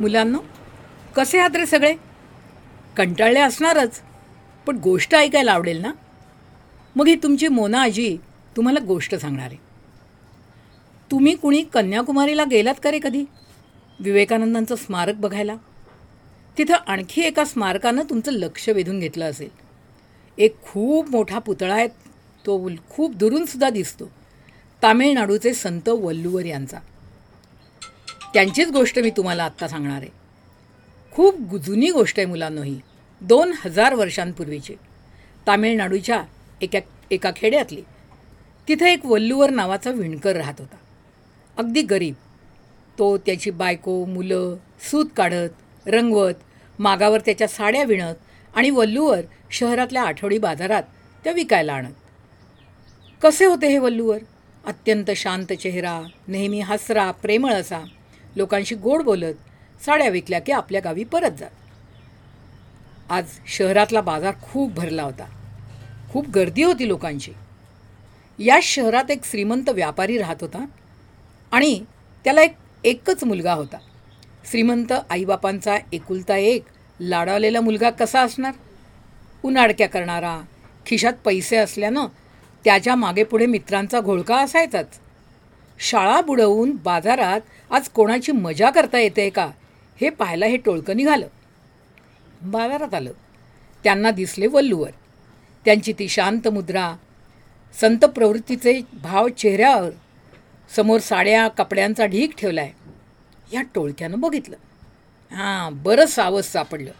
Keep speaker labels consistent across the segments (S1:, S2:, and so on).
S1: मुलांनो कसे आहात रे सगळे? कंटाळले असणारच पण गोष्ट ऐकायला आवडेल ना? मग ही तुमची मोना आजी तुम्हाला गोष्ट सांगणार. आहे तुम्ही कुणी कन्याकुमारीला गेलात का रे कधी? विवेकानंदांचं स्मारक बघायला? तिथं आणखी एका स्मारकानं तुमचं लक्ष वेधून घेतलं असेल. एक खूप मोठा पुतळा आहे तो खूप दुरूनसुद्धा दिसतो. तामिळनाडूचे संत वल्लुवर यांचा. त्यांचीच गोष्ट मी तुम्हाला आत्ता सांगणार आहे. खूप जुनी गोष्ट आहे मुलांनो ही. दोन हजार वर्षांपूर्वीची. तामिळनाडूच्या एका एका खेड्यातली. तिथं एक वल्लूवर नावाचा विणकर राहत होता. अगदी गरीब. तो त्याची बायको मुलं सूत काढत रंगवत मागावर त्याच्या साड्या विणत आणि वल्लूवर शहरातल्या आठवडी बाजारात त्या विकायला आणत. कसे होते हे वल्लूवर? अत्यंत शांत चेहरा नेहमी हसरा प्रेमळ असा. लोकांशी गोड बोलत साड्या विकल्या की आपल्या गावी परत जात आज शहरातला बाजार खूप भरला होता. खूप गर्दी होती लोकांची. या शहरात एक श्रीमंत व्यापारी राहत होता आणि त्याला एक एकच मुलगा होता. श्रीमंत आईबापांचा एकुलता एक लाडावलेला मुलगा कसा असणार? उन्हाडक्या करणारा खिशात पैसे असल्यानं त्याच्यामागे पुढे मित्रांचा घोळका असायचाच. शाळा बुडवून बाजारात आज कोणाची मजा करता येते का? हे पाहायला हे टोळकं निघालं. बाजारात आलं. त्यांना दिसले वल्लूवर. त्यांची ती शांत मुद्रा संत प्रवृत्तीचे भाव चेहऱ्यावर समोर साड्या कपड्यांचा ढीक ठेवला आहे या टोळक्यानं बघितलं. हां बरं सावस सापडलं.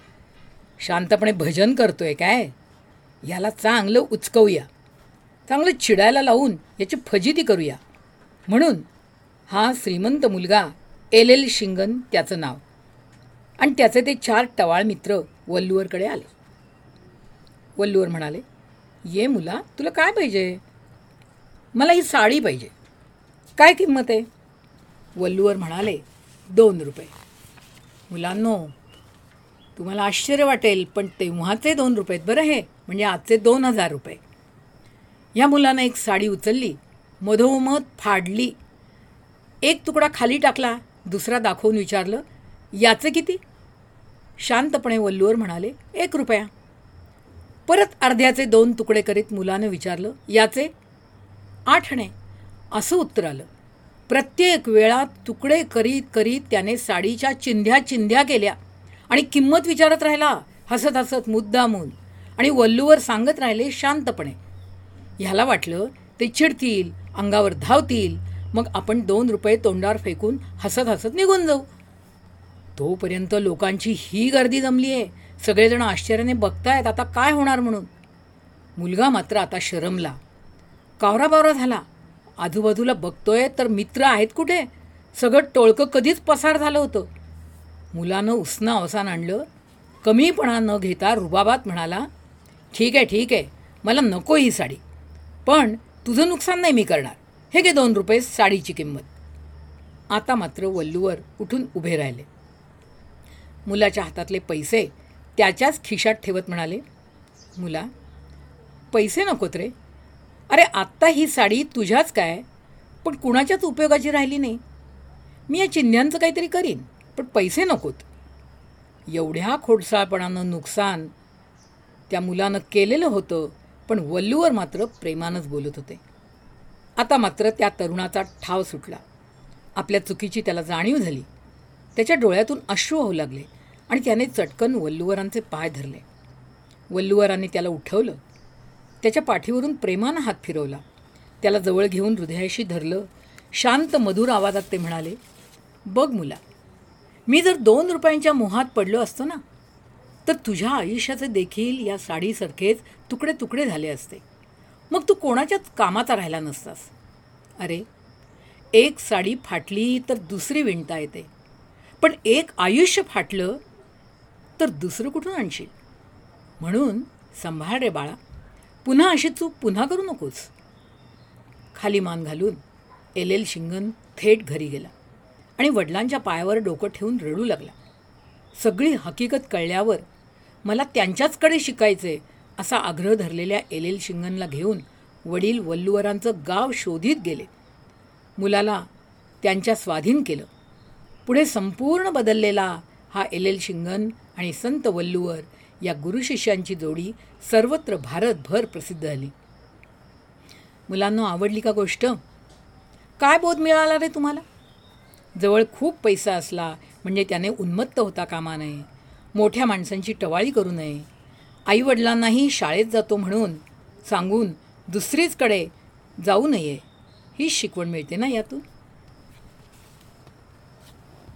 S1: शांतपणे भजन करतोय काय? याला चांगलं उचकवूया. चांगलं चिडायला लावून याची फजिती करूया. म्हणून हा श्रीमंत मुलगा एल एल शिंगन त्याचं नाव. आणि त्याचे ते चार टवाळ मित्र वल्लूवरकडे आले. वल्लूवर म्हणाले ये मुला तुला काय पाहिजे? मला ही साडी पाहिजे. काय किंमत आहे? वल्लूवर म्हणाले दोन रुपये. मुलांनो तुम्हाला आश्चर्य वाटेल पण तेव्हाचे दोन रुपये आहेत बरं हे म्हणजे आजचे दोन हजार रुपये. या मुलानं एक साडी उचलली मधोमध फाडली. एक तुकडा खाली टाकला दुसरा दाखवून विचारलं याचे किती? शांतपणे वल्लूवर म्हणाले एक रुपया. परत अर्ध्याचे दोन तुकडे करीत मुलानं विचारलं याचे? आठ असं उत्तर आलं प्रत्येक वेळा तुकडे करीत करीत त्याने साडीच्या चिंध्या चिंध्या केल्या आणि किंमत विचारत राहिला हसत हसत मुद्दामून आणि वल्लूवर सांगत राहिले शांतपणे. ह्याला वाटलं ते चिडतील अंगावर धावतील मग आपण दोन रुपये तोंडावर फेकून हसत हसत निघून जाऊ. तोपर्यंत लोकांची ही गर्दी जमली आहे. सगळेजण आश्चर्याने बघतायत आता काय होणार म्हणून. मुलगा मात्र आता शरमला. कावराबावरा झाला. आजूबाजूला बघतोय तर मित्र आहेत कुठे? सगळं टोळकं कधीच पसार झालं होतं. मुलानं उसना अवसान आणलं. कमीपणा न घेता रुबाबात म्हणाला ठीक आहे ठीक आहे. मला नको ही साडी. पण तुझं नुकसान नाही मी करणार. हे घे दोन रुपये साडीची किंमत. आता मात्र वल्लूवर उठून उभे राहिले. मुलाच्या हातातले पैसे त्याच्याच खिशात ठेवत म्हणाले मुला पैसे नकोत रे अरे आत्ता ही साडी तुझ्याच काय? पण कुणाच्याच उपयोगाची राहिली नाही. मी या चिन्ह्यांचं काहीतरी करीन पण पैसे नकोत. एवढ्या खोडसाळपणानं नुकसान त्या मुलानं केलेलं होतं. पण वल्लूवर मात्र प्रेमानंच बोलत होते. आता मात्र त्या तरुणाचा ठाव सुटला. आपल्या चुकीची त्याला जाणीव झाली. त्याच्या डोळ्यातून अश्रू होऊ लागले आणि त्याने चटकन वल्लुवरांचे पाय धरले. वल्लुवरांनी त्याला उठवलं. त्याच्या पाठीवरून प्रेमानं हात फिरवला. त्याला जवळ घेऊन हृदयाशी धरलं. शांत मधुर आवाजात ते म्हणाले बघ मुला मी जर दोन रुपयांच्या मोहात पडलो असतो ना तर तुझ्या आयुष्याचे देखील या साडीसारखेच तुकडे तुकडे झाले असते. मग तू कोणाच्याच कामाचा राहिला नसतास. अरे एक साडी फाटली तर दुसरी विणता येते. पण एक आयुष्य फाटलं तर दुसरं कुठून आणशील? म्हणून संभाळ रे बाळा. पुन्हा अशी चूक पुन्हा करू नकोस. खाली मान घालून एल एल शिंगन थेट घरी गेला आणि वडिलांच्या पायावर डोकं ठेवून रडू लागला. सगळी हकीकत कळल्यावर मला त्यांच्याचकडे शिकायचे असा आग्रह धरलेल्या एल एल शिंगनला घेऊन वडील वल्लुवरांचं गाव शोधित गेले. मुलाला त्यांच्या स्वाधीन केलं. पुढे संपूर्ण बदललेला हा एल एल शिंगन आणि संत वल्लूवर या गुरुशिष्यांची जोडी सर्वत्र भारतभर प्रसिद्ध झाली. मुलांना आवडली का गोष्ट? काय बोध मिळाला रे तुम्हाला? जवळ खूप पैसा असला म्हणजे त्याने उन्मत्त होता कामा नये. मोठ्या माणसांची टवाळी करू नये. आईवडिलांनाही शाळेत जातो म्हणून सांगून दुसरीचकडे जाऊ नये. ही शिकवण मिळते ना यातून?